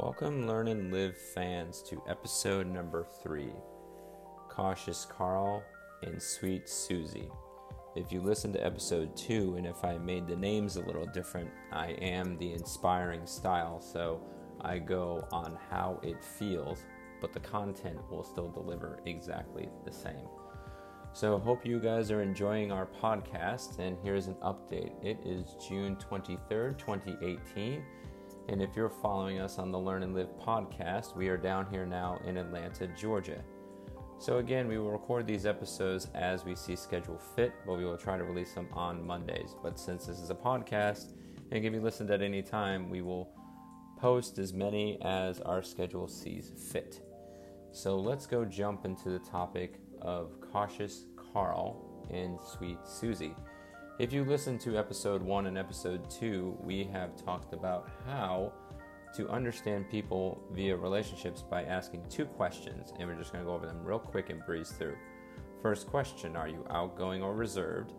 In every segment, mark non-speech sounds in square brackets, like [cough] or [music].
Welcome, Learn and Live fans, to episode number three Cautious Carl and Sweet Susie. If you listen to episode two, and if I made the names a little different, I am the inspiring style, so I go on how it feels, but the content will still deliver exactly the same. So, hope you guys are enjoying our podcast, and here's an update. It is June 23rd, 2018 and if you're following us on the Learn and Live podcast, we are down here now in Atlanta, Georgia. So, again, we will record these episodes as we see schedule fit, but we will try to release them on Mondays. But since this is a podcast and can be listened at any time, we will post as many as our schedule sees fit. So, let's go jump into the topic of Cautious Carl and Sweet Susie. If you listen to episode one and episode two, we have talked about how to understand people via relationships by asking two questions, and we're just going to go over them real quick and breeze through. First question Are you outgoing or reserved?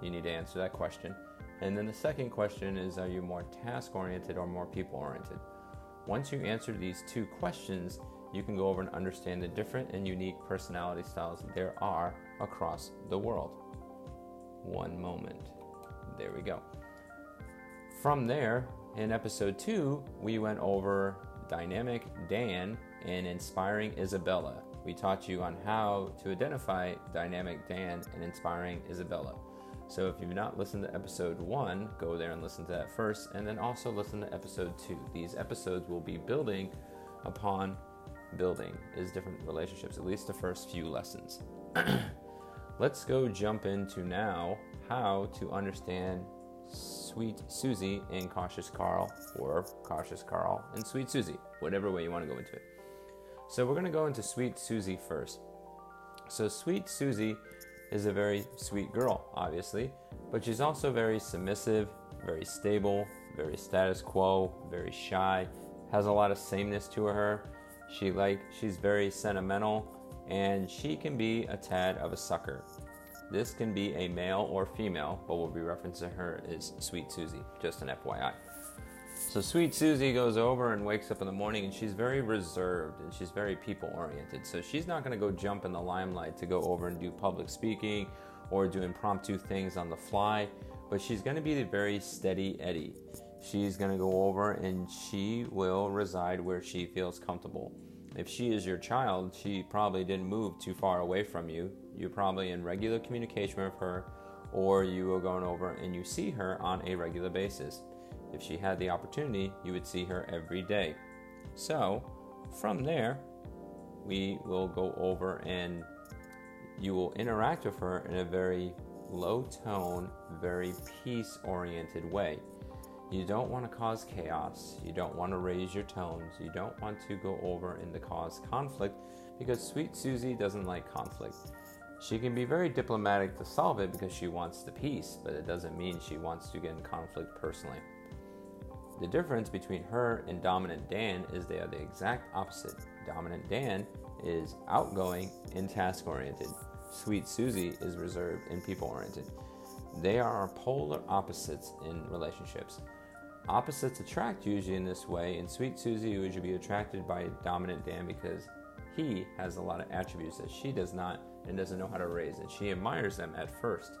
You need to answer that question. And then the second question is Are you more task oriented or more people oriented? Once you answer these two questions, you can go over and understand the different and unique personality styles there are across the world one moment. There we go. From there, in episode two, we went over Dynamic Dan and Inspiring Isabella. We taught you on how to identify Dynamic Dan and Inspiring Isabella. So if you've not listened to episode one, go there and listen to that first, and then also listen to episode two. These episodes will be building upon building is different relationships, at least the first few lessons. [clears throat] Let's go jump into now how to understand Sweet Susie and Cautious Carl, or Cautious Carl and Sweet Susie, whatever way you want to go into it. So, we're going to go into Sweet Susie first. So, Sweet Susie is a very sweet girl, obviously, but she's also very submissive, very stable, very status quo, very shy, has a lot of sameness to her. She like she's very sentimental and she can be a tad of a sucker. This can be a male or female, but we'll be referencing her as Sweet Susie, just an FYI. So Sweet Susie goes over and wakes up in the morning and she's very reserved and she's very people oriented. So she's not going to go jump in the limelight to go over and do public speaking or do impromptu things on the fly, but she's going to be the very steady Eddie. She's going to go over and she will reside where she feels comfortable. If she is your child, she probably didn't move too far away from you. You're probably in regular communication with her, or you are going over and you see her on a regular basis. If she had the opportunity, you would see her every day. So, from there, we will go over and you will interact with her in a very low tone, very peace oriented way. You don't want to cause chaos. You don't want to raise your tones. You don't want to go over and to cause conflict because Sweet Susie doesn't like conflict. She can be very diplomatic to solve it because she wants the peace, but it doesn't mean she wants to get in conflict personally. The difference between her and Dominant Dan is they are the exact opposite. Dominant Dan is outgoing and task oriented. Sweet Susie is reserved and people oriented. They are polar opposites in relationships. Opposites attract usually in this way. and Sweet Susie, would be attracted by Dominant Dan because he has a lot of attributes that she does not and doesn't know how to raise, and she admires them at first.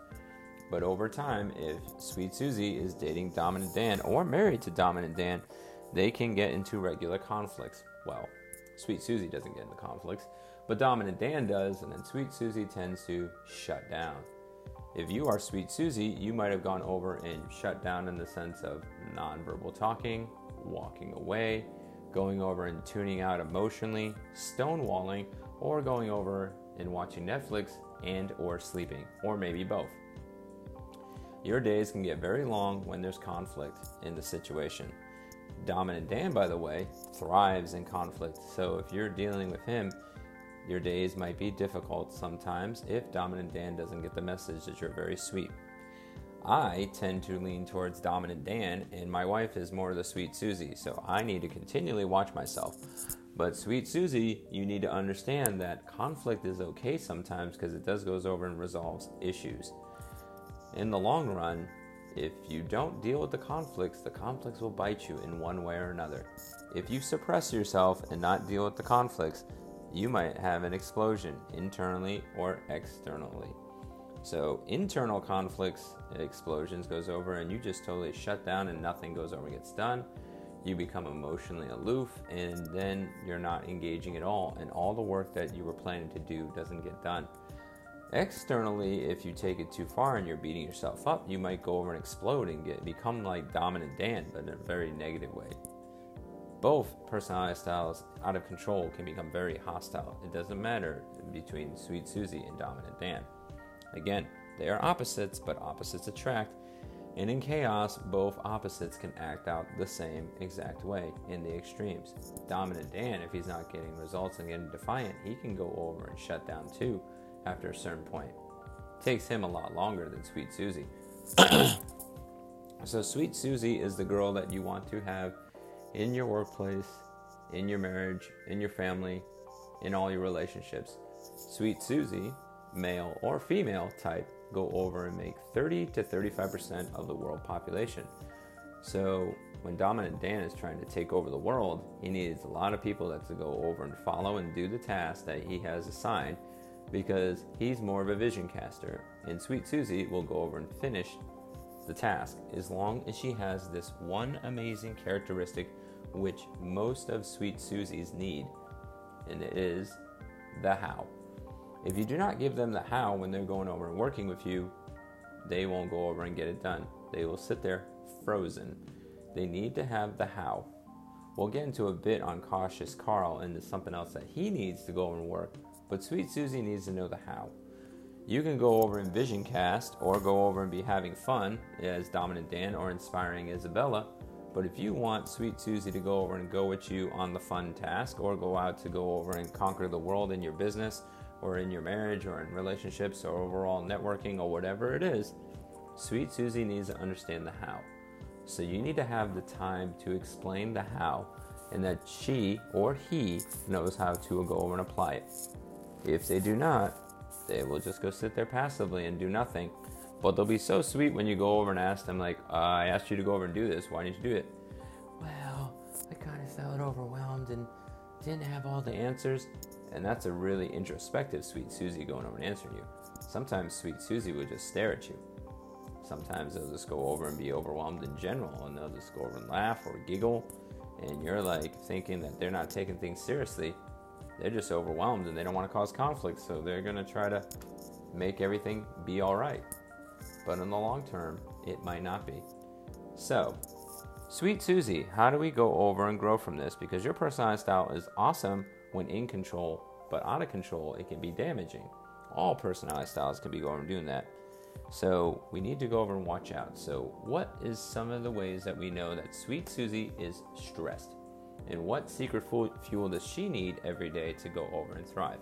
But over time, if Sweet Susie is dating Dominant Dan or married to Dominant Dan, they can get into regular conflicts. Well, Sweet Susie doesn't get into conflicts, but Dominant Dan does, and then Sweet Susie tends to shut down. If you are Sweet Susie, you might have gone over and shut down in the sense of nonverbal talking, walking away, going over and tuning out emotionally, stonewalling, or going over and watching Netflix and or sleeping, or maybe both. Your days can get very long when there's conflict in the situation. Dominant Dan, by the way, thrives in conflict. So if you're dealing with him, your days might be difficult sometimes if Dominant Dan doesn't get the message that you're very sweet. I tend to lean towards Dominant Dan, and my wife is more the Sweet Susie, so I need to continually watch myself. But Sweet Susie, you need to understand that conflict is okay sometimes because it does goes over and resolves issues. In the long run, If you don't deal with the conflicts, the conflicts will bite you in one way or another. If you suppress yourself and not deal with the conflicts, you might have an explosion internally or externally. So, internal conflicts, explosions goes over, and you just totally shut down and nothing goes over, and gets done. You become emotionally aloof, and then you're not engaging at all, and all the work that you were planning to do doesn't get done. Externally, if you take it too far and you're beating yourself up, you might go over and explode and get become like dominant Dan, but in a very negative way. Both personality styles out of control can become very hostile. It doesn't matter between Sweet Susie and Dominant Dan. Again, they are opposites, but opposites attract. And in chaos, both opposites can act out the same exact way in the extremes. Dominant Dan, if he's not getting results and getting defiant, he can go over and shut down too after a certain point. takes him a lot longer than Sweet Susie. [coughs] so, Sweet Susie is the girl that you want to have in your workplace, in your marriage, in your family, in all your relationships. Sweet Susie, male or female type, go over and make 30 to 35% of the world population. So, when Dominant Dan is trying to take over the world, he needs a lot of people that to go over and follow and do the task that he has assigned because he's more of a vision caster. And Sweet Susie will go over and finish the task as long as she has this one amazing characteristic which most of Sweet Susie's need, and it is the how. If you do not give them the how when they're going over and working with you, they won't go over and get it done. They will sit there frozen. They need to have the how. We'll get into a bit on cautious Carl and something else that he needs to go and work but Sweet Susie needs to know the how. You can go over and vision cast or go over and be having fun as Dominant Dan or inspiring Isabella. But if you want Sweet Susie to go over and go with you on the fun task or go out to go over and conquer the world in your business or in your marriage or in relationships or overall networking or whatever it is, Sweet Susie needs to understand the how. So you need to have the time to explain the how and that she or he knows how to go over and apply it. If they do not, they will just go sit there passively and do nothing. But they'll be so sweet when you go over and ask them, like, uh, I asked you to go over and do this. Why didn't you do it? Well, I kind of felt overwhelmed and didn't have all the answers. And that's a really introspective Sweet Susie going over and answering you. Sometimes Sweet Susie would just stare at you. Sometimes they'll just go over and be overwhelmed in general and they'll just go over and laugh or giggle. And you're like thinking that they're not taking things seriously they're just overwhelmed and they don't want to cause conflict, so they're going to try to make everything be all right. But in the long term, it might not be. So, Sweet Susie, how do we go over and grow from this? Because your personality style is awesome when in control, but out of control, it can be damaging. All personality styles can be going and doing that. So we need to go over and watch out. So, what is some of the ways that we know that Sweet Susie is stressed? And what secret fuel does she need every day to go over and thrive?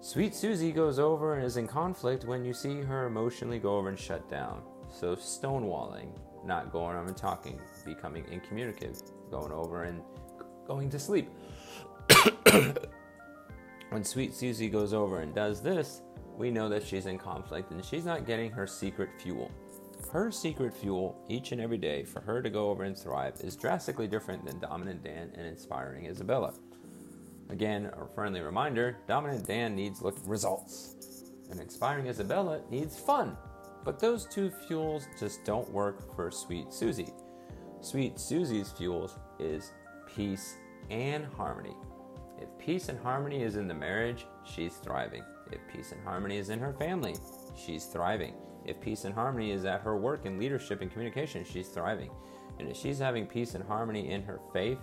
Sweet Susie goes over and is in conflict when you see her emotionally go over and shut down. So, stonewalling, not going over and talking, becoming incommunicative, going over and going to sleep. [coughs] when Sweet Susie goes over and does this, we know that she's in conflict and she's not getting her secret fuel. Her secret fuel each and every day for her to go over and thrive is drastically different than Dominant Dan and Inspiring Isabella. Again, a friendly reminder Dominant Dan needs results, and Inspiring Isabella needs fun. But those two fuels just don't work for Sweet Susie. Sweet Susie's fuels is peace and harmony. If peace and harmony is in the marriage, she's thriving. If peace and harmony is in her family, she's thriving. If peace and harmony is at her work in leadership and communication, she's thriving. And if she's having peace and harmony in her faith,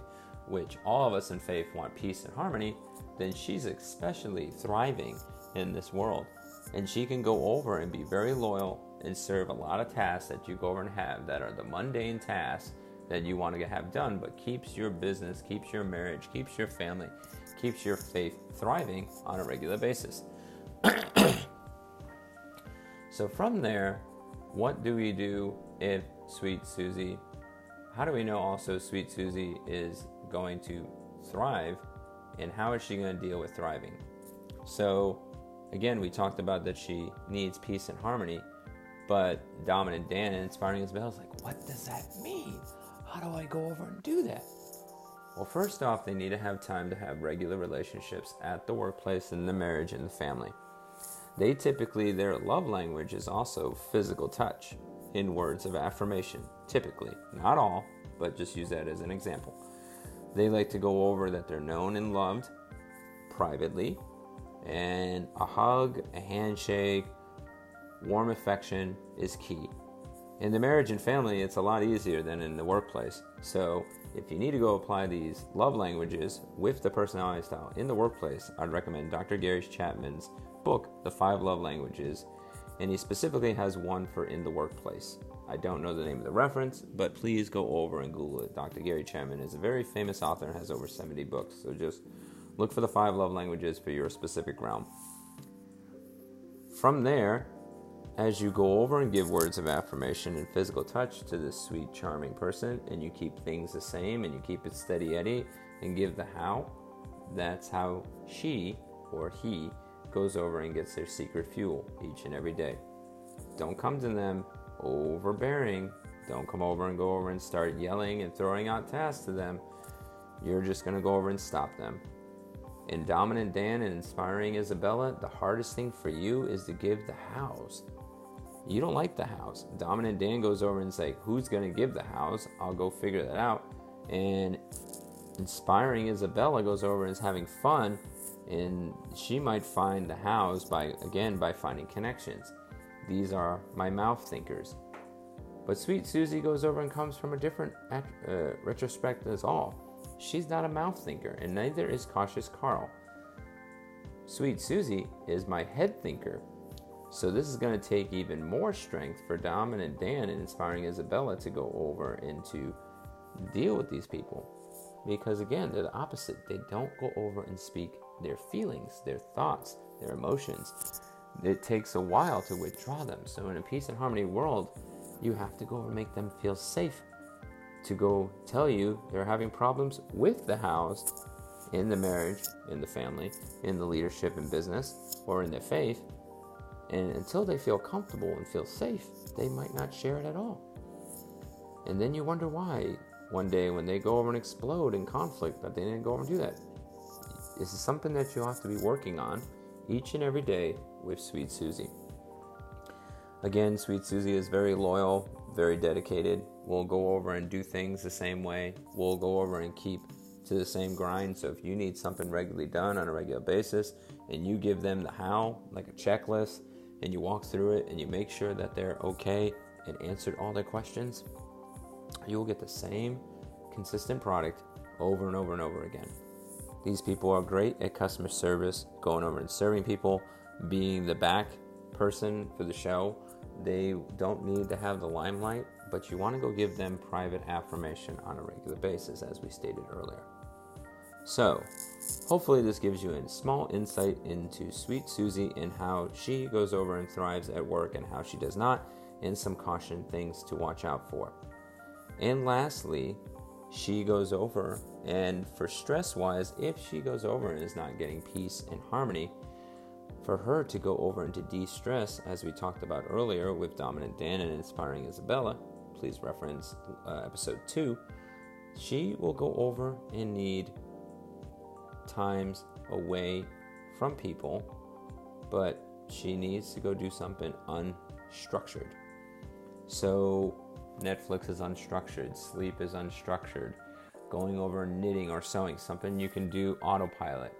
which all of us in faith want peace and harmony, then she's especially thriving in this world. And she can go over and be very loyal and serve a lot of tasks that you go over and have that are the mundane tasks that you want to have done, but keeps your business, keeps your marriage, keeps your family, keeps your faith thriving on a regular basis. [clears throat] So from there, what do we do if Sweet Susie, how do we know also Sweet Susie is going to thrive and how is she going to deal with thriving? So again, we talked about that she needs peace and harmony. But Dominant Dan and Inspiring Isabella is like, what does that mean? How do I go over and do that? Well, first off, they need to have time to have regular relationships at the workplace, in the marriage, and the family. They typically, their love language is also physical touch in words of affirmation. Typically, not all, but just use that as an example. They like to go over that they're known and loved privately, and a hug, a handshake, warm affection is key. In the marriage and family, it's a lot easier than in the workplace. So, if you need to go apply these love languages with the personality style in the workplace, I'd recommend Dr. Gary Chapman's book, The Five Love Languages, and he specifically has one for in the workplace. I don't know the name of the reference, but please go over and Google it. Dr. Gary Chapman is a very famous author and has over 70 books, so just look for the five love languages for your specific realm. From there, as you go over and give words of affirmation and physical touch to this sweet, charming person, and you keep things the same and you keep it steady Eddie and give the how, that's how she or he goes over and gets their secret fuel each and every day. Don't come to them overbearing. Don't come over and go over and start yelling and throwing out tasks to them. You're just going to go over and stop them. In Dominant Dan and Inspiring Isabella, the hardest thing for you is to give the hows. You don't like the house. Dominant Dan goes over and say, "Who's going to give the house? I'll go figure that out." And Inspiring Isabella goes over and is having fun and she might find the house by again by finding connections. These are my mouth thinkers. But Sweet Susie goes over and comes from a different uh, retrospect as all. She's not a mouth thinker, and neither is Cautious Carl. Sweet Susie is my head thinker. So this is going to take even more strength for Dominant Dan and Inspiring Isabella to go over and to deal with these people. Because again, they're the opposite. They don't go over and speak their feelings, their thoughts, their emotions. It takes a while to withdraw them. So, in a peace and harmony world, you have to go and make them feel safe to go tell you they're having problems with the house in the marriage, in the family, in the leadership and business, or in their faith. And until they feel comfortable and feel safe, they might not share it at all. And then you wonder why one day when they go over and explode in conflict that they didn't go over and do that. This is something that you have to be working on each and every day with Sweet Susie. Again, Sweet Susie is very loyal, very dedicated. We'll go over and do things the same way. We'll go over and keep to the same grind. So if you need something regularly done on a regular basis and you give them the how, like a checklist, and you walk through it and you make sure that they're okay and answered all their questions, you will get the same consistent product over and over and over again. These people are great at customer service, going over and serving people, being the back person for the show. They don't need to have the limelight, but you want to go give them private affirmation on a regular basis, as we stated earlier. So, hopefully, this gives you a small insight into Sweet Susie and how she goes over and thrives at work and how she does not, and some caution things to watch out for. And lastly, she goes over and for stress wise, if she goes over and is not getting peace and harmony, for her to go over and to de stress, as we talked about earlier with Dominant Dan and Inspiring Isabella, please reference uh, episode 2, she will go over and need times away from people, but she needs to go do something unstructured. So, Netflix is unstructured, sleep is unstructured, going over knitting or sewing, something you can do autopilot.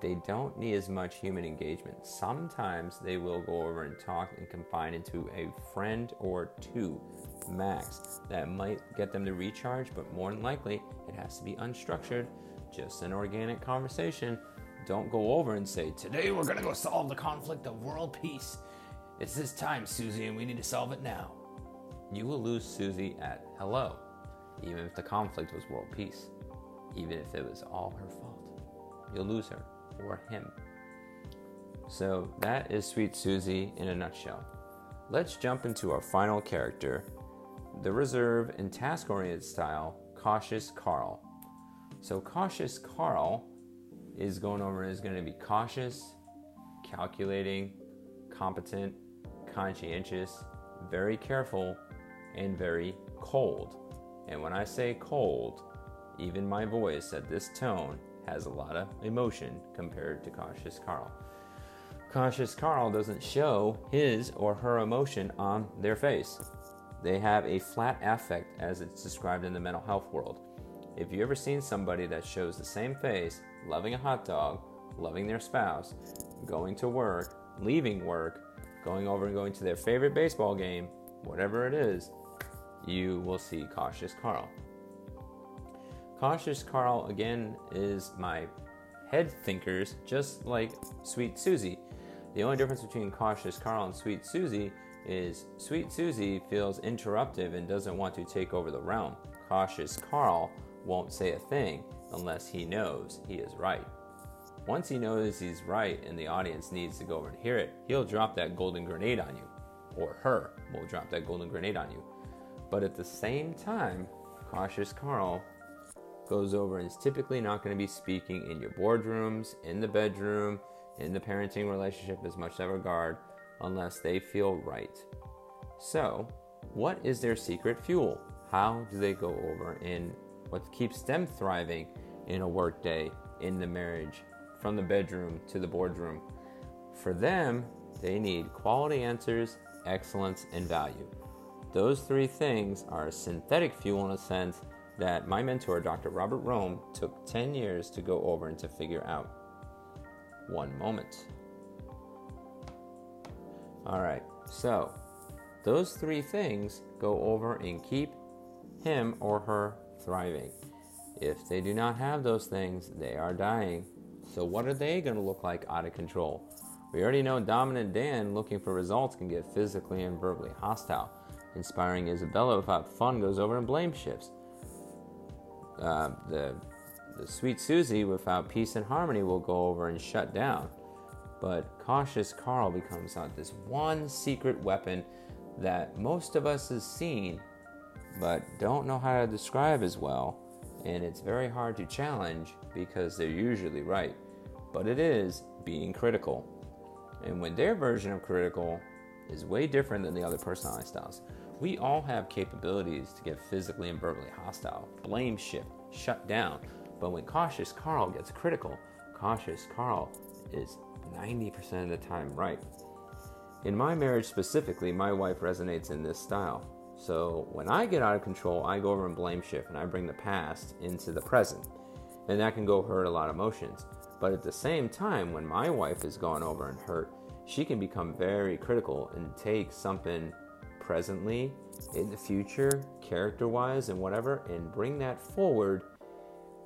They don't need as much human engagement. Sometimes they will go over and talk and confine into a friend or two max. That might get them to recharge, but more than likely, it has to be unstructured, just an organic conversation. Don't go over and say, Today we're going to go solve the conflict of world peace. It's this time, Susie, and we need to solve it now. You will lose Susie at hello even if the conflict was world peace, even if it was all her fault. You'll lose her or him. So that is Sweet Susie in a nutshell. Let's jump into our final character, the reserve and task oriented style, Cautious Carl. So, Cautious Carl is going over and is going to be cautious, calculating, competent, conscientious, very careful and very cold. And when I say cold, even my voice at this tone has a lot of emotion compared to Cautious Carl. Cautious Carl doesn't show his or her emotion on their face. They have a flat affect as it's described in the mental health world. If you ever seen somebody that shows the same face, loving a hot dog, loving their spouse, going to work, leaving work, going over and going to their favorite baseball game, whatever it is, you will see Cautious Carl. Cautious Carl, again, is my head thinkers, just like Sweet Susie. The only difference between Cautious Carl and Sweet Susie is Sweet Susie feels interruptive and doesn't want to take over the realm. Cautious Carl won't say a thing unless he knows he is right. Once he knows he's right and the audience needs to go over and hear it, he'll drop that golden grenade on you, or her will drop that golden grenade on you. But at the same time, Cautious Carl goes over and is typically not going to be speaking in your boardrooms, in the bedroom, in the parenting relationship as much as regard, unless they feel right. So, what is their secret fuel? How do they go over in what keeps them thriving in a workday, in the marriage, from the bedroom to the boardroom? For them, they need quality answers, excellence, and value. Those three things are synthetic fuel in a sense that my mentor, Dr. Robert Rohm, took 10 years to go over and to figure out. One moment. All right, so those three things go over and keep him or her thriving. If they do not have those things, they are dying. So, what are they going to look like out of control? We already know Dominant Dan looking for results can get physically and verbally hostile. Inspiring Isabella without fun goes over and blame shifts. Uh, the the sweet Susie without peace and harmony will go over and shut down. But cautious Carl becomes out this one secret weapon that most of us has seen but don't know how to describe as well. And it's very hard to challenge because they're usually right. But it is being critical. And when their version of critical is way different than the other personality styles, we all have capabilities to get physically and verbally hostile, blame shift, shut down. But when cautious Carl gets critical, cautious Carl is 90% of the time right. In my marriage specifically, my wife resonates in this style. So when I get out of control, I go over and blame shift and I bring the past into the present. And that can go hurt a lot of emotions. But at the same time, when my wife is gone over and hurt, she can become very critical and take something presently, in the future, character wise, and whatever, and bring that forward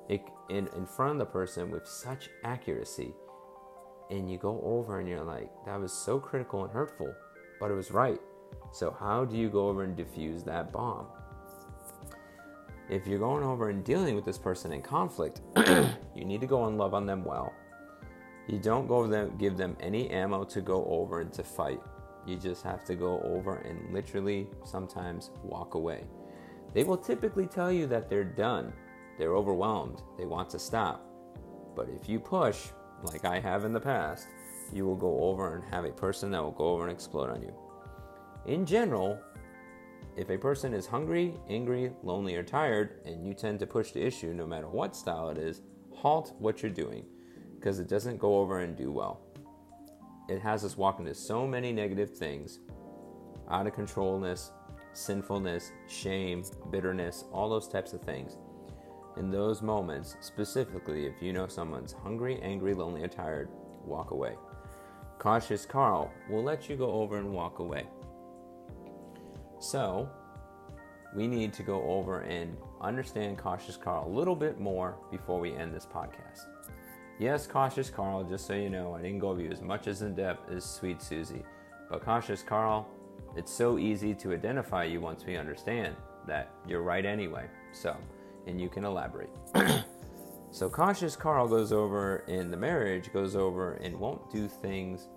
in, in front of the person with such accuracy. And you go over and you're like, that was so critical and hurtful, but it was right. So, how do you go over and diffuse that bomb? If you're going over and dealing with this person in conflict, [clears throat] you need to go and love on them well. You don't go them, give them any ammo to go over and to fight. You just have to go over and literally sometimes walk away. They will typically tell you that they're done, they're overwhelmed, they want to stop. But if you push, like I have in the past, you will go over and have a person that will go over and explode on you. In general, if a person is hungry, angry, lonely, or tired, and you tend to push the issue no matter what style it is, halt what you're doing because it doesn't go over and do well. It has us walk into so many negative things out of controlness, sinfulness, shame, bitterness, all those types of things. In those moments, specifically, if you know someone's hungry, angry, lonely, or tired, walk away. Cautious Carl will let you go over and walk away. So, we need to go over and understand Cautious Carl a little bit more before we end this podcast. Yes, Cautious Carl, just so you know, I didn't go over you as much as in depth as Sweet Susie. But Cautious Carl, it's so easy to identify you once we understand that you're right anyway. So, and you can elaborate. [clears throat] so, Cautious Carl goes over in the marriage, goes over and won't do things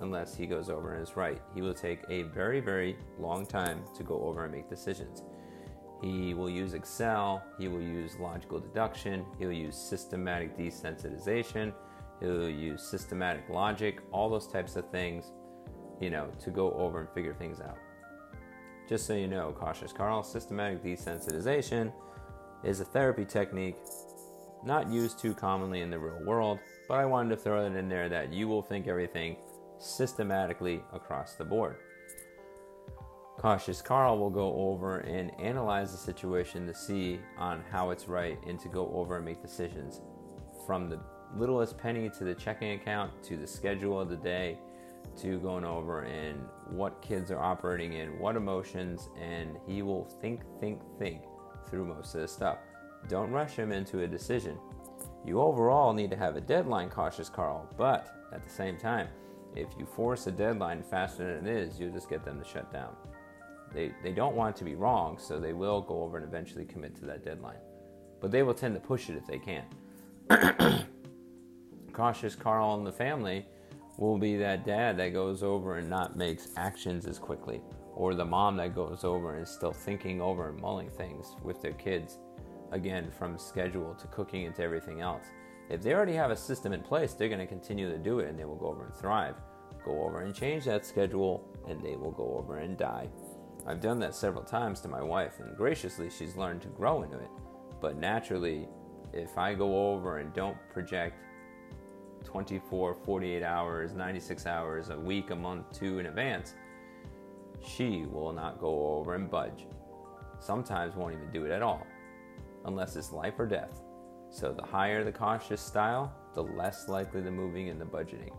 unless he goes over and is right. He will take a very, very long time to go over and make decisions. He will use Excel, he will use logical deduction, he'll use systematic desensitization, he'll use systematic logic, all those types of things, you know, to go over and figure things out. Just so you know, Cautious Carl, systematic desensitization is a therapy technique not used too commonly in the real world, but I wanted to throw it in there that you will think everything systematically across the board. Cautious Carl will go over and analyze the situation to see on how it's right and to go over and make decisions from the littlest penny to the checking account to the schedule of the day to going over and what kids are operating in, what emotions, and he will think, think, think through most of this stuff. Don't rush him into a decision. You overall need to have a deadline, cautious Carl, but at the same time, if you force a deadline faster than it is, you'll just get them to shut down. They, they don't want to be wrong, so they will go over and eventually commit to that deadline. But they will tend to push it if they can. [clears throat] cautious Carl and the family will be that dad that goes over and not makes actions as quickly, or the mom that goes over and is still thinking over and mulling things with their kids, again, from schedule to cooking and to everything else. If they already have a system in place, they're going to continue to do it and they will go over and thrive. Go over and change that schedule and they will go over and die. I've done that several times to my wife, and graciously, she's learned to grow into it. But naturally, if I go over and don't project 24, 48 hours, 96 hours, a week, a month, two in advance, she will not go over and budge. Sometimes won't even do it at all, unless it's life or death. So the higher the cautious style, the less likely the moving and the budgeting.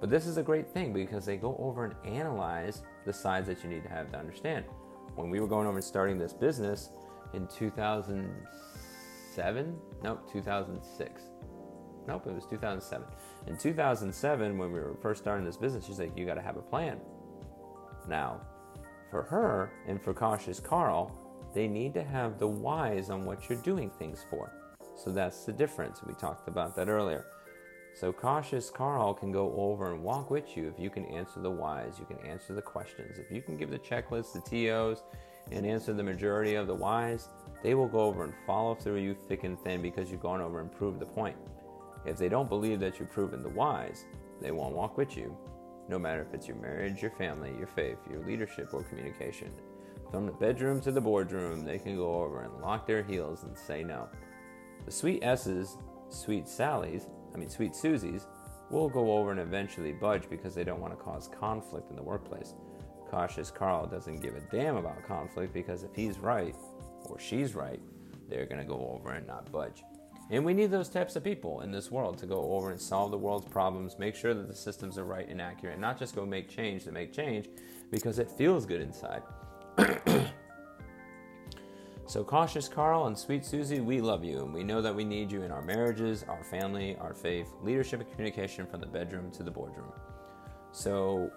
But this is a great thing because they go over and analyze the sides that you need to have to understand. When we were going over and starting this business in 2007, nope, 2006, Nope, it was 2007. In 2007, when we were first starting this business, she's like, You got to have a plan. Now, for her and for Cautious Carl, they need to have the whys on what you're doing things for. So that's the difference. We talked about that earlier. So Cautious Carl can go over and walk with you if you can answer the whys, you can answer the questions. If you can give the checklist, the TOs, and answer the majority of the whys, they will go over and follow through you thick and thin because you've gone over and proved the point. If they don't believe that you've proven the whys, they won't walk with you, no matter if it's your marriage, your family, your faith, your leadership, or communication. From the bedroom to the boardroom, they can go over and lock their heels and say no. The sweet S's, sweet Sally's, I mean sweet Susie's, will go over and eventually budge because they don't want to cause conflict in the workplace. Cautious Carl doesn't give a damn about conflict because if he's right or she's right, they're going to go over and not budge. And we need those types of people in this world to go over and solve the world's problems, make sure that the systems are right and accurate, not just go make change to make change because it feels good inside. [clears throat] so, cautious Carl and sweet Susie, we love you and we know that we need you in our marriages, our family, our faith, leadership and communication from the bedroom to the boardroom. So,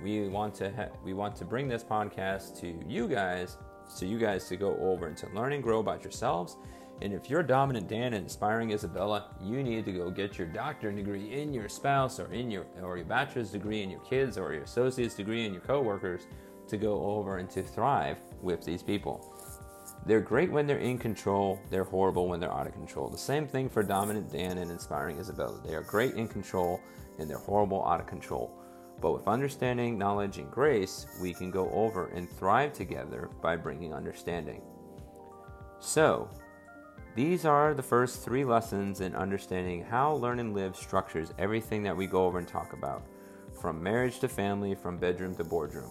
we want to ha- we want to bring this podcast to you guys so you guys to go over and to learn and grow about yourselves and if you're dominant Dan and inspiring Isabella, you need to go get your doctorate degree in your spouse or in your or your bachelor's degree in your kids or your associate's degree in your coworkers to go over and to thrive with these people. They're great when they're in control, they're horrible when they're out of control. The same thing for dominant Dan and inspiring Isabella. They are great in control and they're horrible out of control. But with understanding, knowledge, and grace, we can go over and thrive together by bringing understanding. So, these are the first three lessons in understanding how Learn and Live structures everything that we go over and talk about, from marriage to family, from bedroom to boardroom.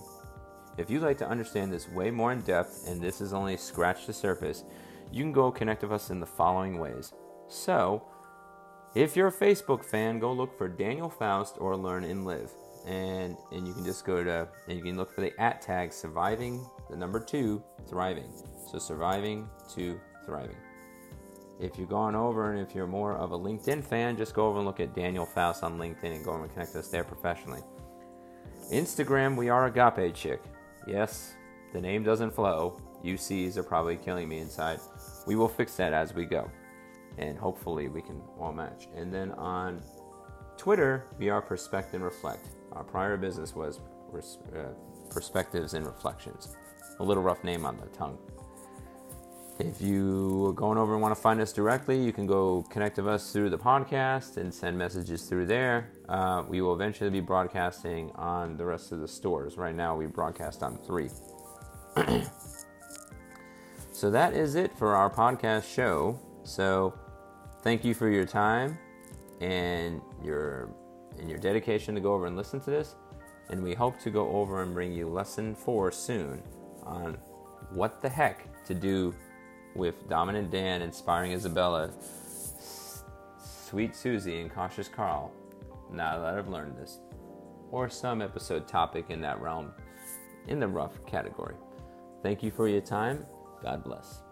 If you'd like to understand this way more in depth, and this is only scratch the surface, you can go connect with us in the following ways. So, if you're a Facebook fan, go look for Daniel Faust or Learn and Live. And, and you can just go to, and you can look for the at tag surviving, the number two, thriving. So surviving to thriving. If you've gone over and if you're more of a LinkedIn fan, just go over and look at Daniel Faust on LinkedIn and go over and connect us there professionally. Instagram, we are Agape Chick. Yes, the name doesn't flow. UCs are probably killing me inside. We will fix that as we go. And hopefully we can all match. And then on Twitter, we are Perspect and Reflect. Our prior business was uh, Perspectives and Reflections. A little rough name on the tongue. If you are going over and want to find us directly, you can go connect with us through the podcast and send messages through there. Uh, we will eventually be broadcasting on the rest of the stores. Right now, we broadcast on three. [clears throat] so that is it for our podcast show. So thank you for your time and your and your dedication to go over and listen to this. And we hope to go over and bring you lesson four soon on what the heck to do with Dominant Dan inspiring Isabella, Sweet Susie, and Cautious Carl. Now that I've learned this, or some episode topic in that realm, in the rough category. Thank you for your time. God bless.